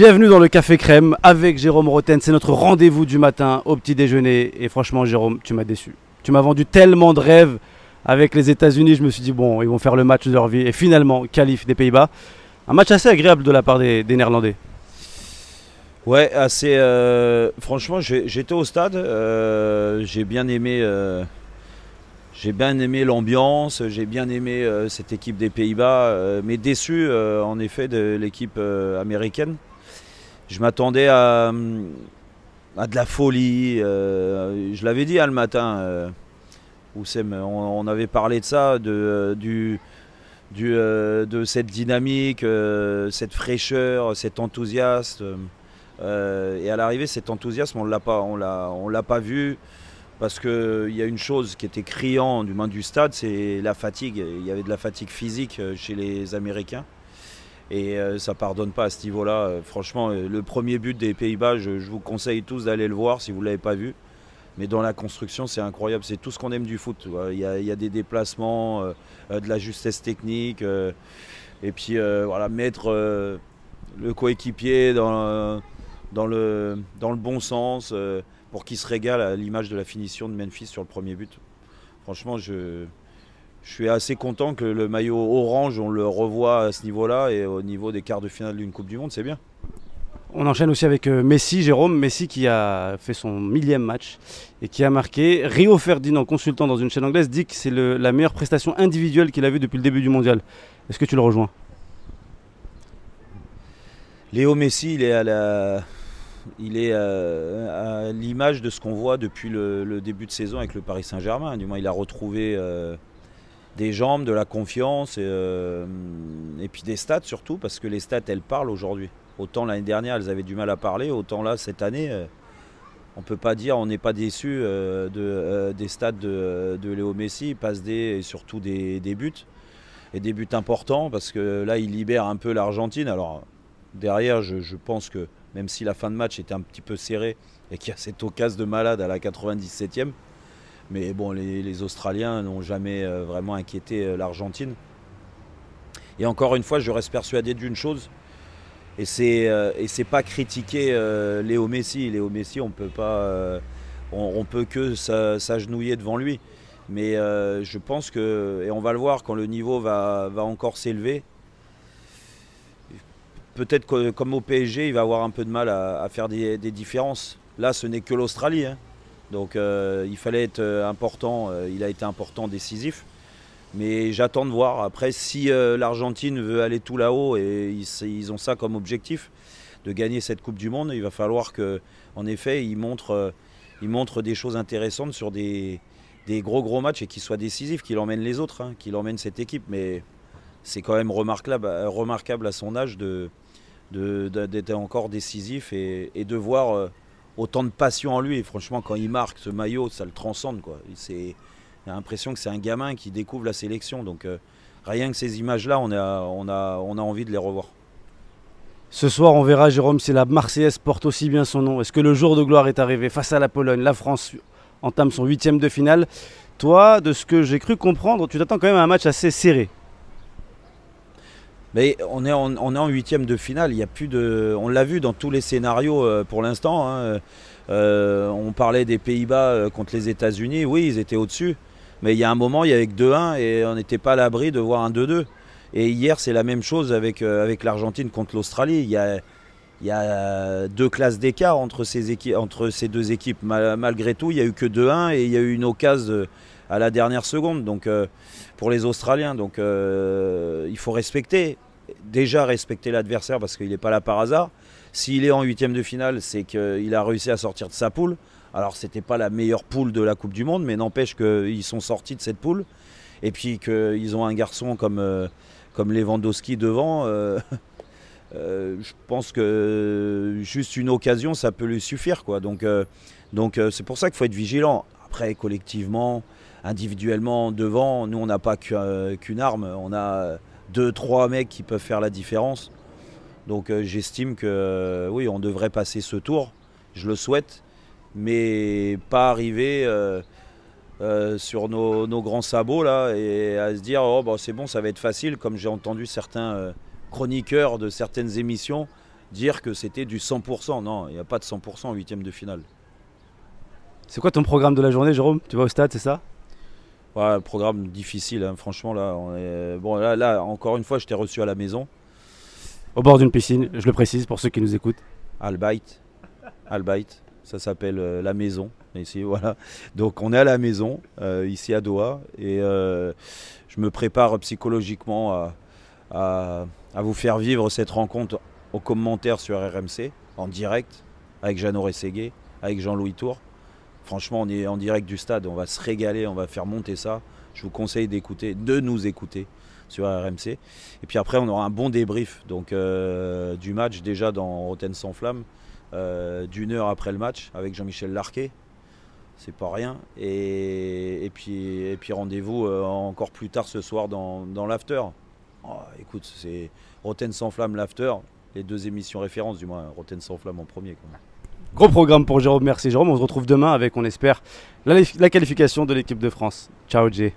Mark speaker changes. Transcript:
Speaker 1: Bienvenue dans le Café Crème avec Jérôme Roten. C'est notre rendez-vous du matin au petit déjeuner. Et franchement, Jérôme, tu m'as déçu. Tu m'as vendu tellement de rêves avec les États-Unis. Je me suis dit, bon, ils vont faire le match de leur vie. Et finalement, qualif des Pays-Bas. Un match assez agréable de la part des, Néerlandais.
Speaker 2: Ouais, assez. euh, franchement, j'étais au stade. euh, j'ai bien aimé. euh, j'ai bien aimé l'ambiance. J'ai bien aimé cette équipe des Pays-Bas, mais déçu en effet de l'équipe américaine. Je m'attendais à, de la folie. euh, je l'avais dit hein, le matin. Euh, Oussem, on, avait parlé de ça, de, euh, euh, cette dynamique, cette fraîcheur, cet enthousiasme. Et à l'arrivée, cet enthousiasme, on on l'a, pas vu parce que il y a une chose qui était criant du moins du stade, c'est la fatigue. Il y avait de la fatigue physique chez les Américains. Et euh, ça pardonne pas à ce niveau-là. Euh, franchement, euh, le premier but des Pays-Bas, je, vous conseille tous d'aller le voir si vous ne l'avez pas vu. Mais dans la construction, c'est incroyable. C'est tout ce qu'on aime du foot. Il y, a, des déplacements, de la justesse technique. et puis, voilà, mettre le coéquipier dans, le, bon sens pour qu'il se régale à l'image de la finition de Memphis sur le premier but. Franchement, je, je suis assez content que le maillot orange, on le revoit à ce niveau-là et au niveau des quarts de finale d'une Coupe du Monde, c'est bien.
Speaker 1: On enchaîne aussi avec euh, Messi, Jérôme. Messi qui a fait son millième match et qui a marqué. Rio Ferdinand, consultant dans une chaîne anglaise, dit que c'est la meilleure prestation individuelle qu'il a vue depuis le début du mondial. Est-ce que tu le rejoins?
Speaker 2: Léo Messi, il est à la, il est euh, à l'image de ce qu'on voit depuis le, le début de saison avec le Paris Saint-Germain. Du moins, il a retrouvé euh, des jambes, de la confiance et, euh, et puis des stats surtout, parce que les stats, elles parlent aujourd'hui. Autant l'année dernière, elles avaient du mal à parler, autant là, cette année, euh, on peut pas dire, on n'est pas déçu euh, de, des stats de, Léo Messi, passe des et surtout des, des buts. Et des buts importants, parce que là, il libère un peu l'Argentine. Alors, derrière, je, je pense que même si la fin de match était un petit peu serrée et qu'il y a cette occasion de malade à la 97e, mais bon, les, Australiens n'ont jamais euh, vraiment inquiété euh, l'Argentine. Et encore une fois, je reste persuadé d'une chose, et c'est euh, pas critiquer euh, Léo Messi. Léo Messi, on peut pas, on, peut que s'a- s'agenouiller devant lui. Mais je pense que, et on va le voir quand le niveau va, va encore s'élever, peut-être que comme au PSG, il va avoir un peu de mal à, faire des, des différences. Là, ce n'est que l'Australie. hein. Donc euh, il fallait être euh, important, euh, il a été important, décisif. Mais j'attends de voir. Après, si l'Argentine veut aller tout là-haut et ils, ont ça comme objectif, de gagner cette Coupe du Monde, il va falloir que, en effet, ils montrent, ils montrent des choses intéressantes sur des, gros gros matchs et qu'ils soient décisifs, qu'il emmène les autres, hein, qu'il emmène cette équipe. Mais c'est quand même remarquable, à son âge de, d'être encore décisif et, de voir autant de passion en lui. Et franchement, quand il marque ce maillot, ça le transcende. Quoi. Il- C'est, a l'impression que c'est un gamin qui découvre la sélection. Donc euh, rien que ces images-là, on a, on, a, on a envie de les revoir.
Speaker 1: Ce soir, on verra, Jérôme, si la Marseillaise porte aussi bien son nom. Est-ce que le jour de gloire est arrivé face à la Pologne? La France entame son huitième de finale. Toi, de ce que j'ai cru comprendre, tu t'attends quand même à un match assez serré.
Speaker 2: Mais on est en, on est en huitième de finale. Il y a plus de, on l'a vu dans tous les scénarios euh, pour l'instant. hein. Euh, on parlait des Pays-Bas euh, contre les États-Unis. Oui, ils étaient au-dessus. Mais il y a un moment, il y avait que 2-1 et on n'était pas à l'abri de voir un 2-2. Et hier, c'est la même chose avec, avec l'Argentine contre l'Australie. Il y a, il y a deux classes d'écart entre ces, entre ces deux équipes. Mal- malgré tout, il n'y a eu que 2-1 et il y a eu une occasion à la dernière seconde donc, euh, pour les Australiens. Donc euh, il faut respecter. Déjà respecter l'adversaire parce qu'il n'est pas là par hasard. S'il est en huitième de finale, c'est qu'il a réussi à sortir de sa poule. Alors c'était pas la meilleure poule de la Coupe du Monde, mais n'empêche qu'ils sont sortis de cette poule. Et puis qu'ils ont un garçon comme, euh, Lewandowski devant. je pense que juste une occasion, ça peut lui suffire. Quoi. Donc donc c'est pour ça qu'il faut être vigilant. Après, collectivement, individuellement, devant, nous, on n'a pas qu'u- qu'une arme. On a deux, trois mecs qui peuvent faire la différence. Donc euh, j'estime que euh, oui, on devrait passer ce tour. Je le souhaite, mais pas arriver euh, sur nos, grands sabots là et à se dire oh bah, c'est bon, ça va être facile, comme j'ai entendu certains chroniqueurs de certaines émissions dire que c'était du 100%. Non, il n'y a pas de 100% en huitième de finale.
Speaker 1: C'est quoi ton programme de la journée, Jérôme? Tu vas au stade, c'est ça?
Speaker 2: Ouais, programme difficile, hein. franchement. Là, on est... bon, là, là, encore une fois, je t'ai reçu à la maison.
Speaker 1: Au bord d'une piscine, je le précise pour ceux qui nous écoutent.
Speaker 2: Albaït. Albaït. Ça s'appelle euh, la maison. Ici, voilà. Donc on est à la maison, euh, ici à Doha, et euh, je me prépare psychologiquement à, à, à, vous faire vivre cette rencontre aux commentaires sur RMC, en direct, avec Jeannot Rességué, avec Jean-Louis Tour. Franchement, on est en direct du stade, on va se régaler, on va faire monter ça. Je vous conseille d'écouter, de nous écouter sur RMC. Et puis après, on aura un bon débrief donc, euh, du match déjà dans Rotten sans flamme, euh, d'une heure après le match avec Jean-Michel Larquet. C'est pas rien. Et, puis, rendez-vous euh, encore plus tard ce soir dans, l'after. Oh, écoute, c'est Rotten sans flamme, l'after, les deux émissions références du moins, Rotten sans flamme en premier.
Speaker 1: Gros programme pour Jérôme, merci Jérôme. On se retrouve demain avec, on espère, la, qualification de l'équipe de France. Ciao Jay.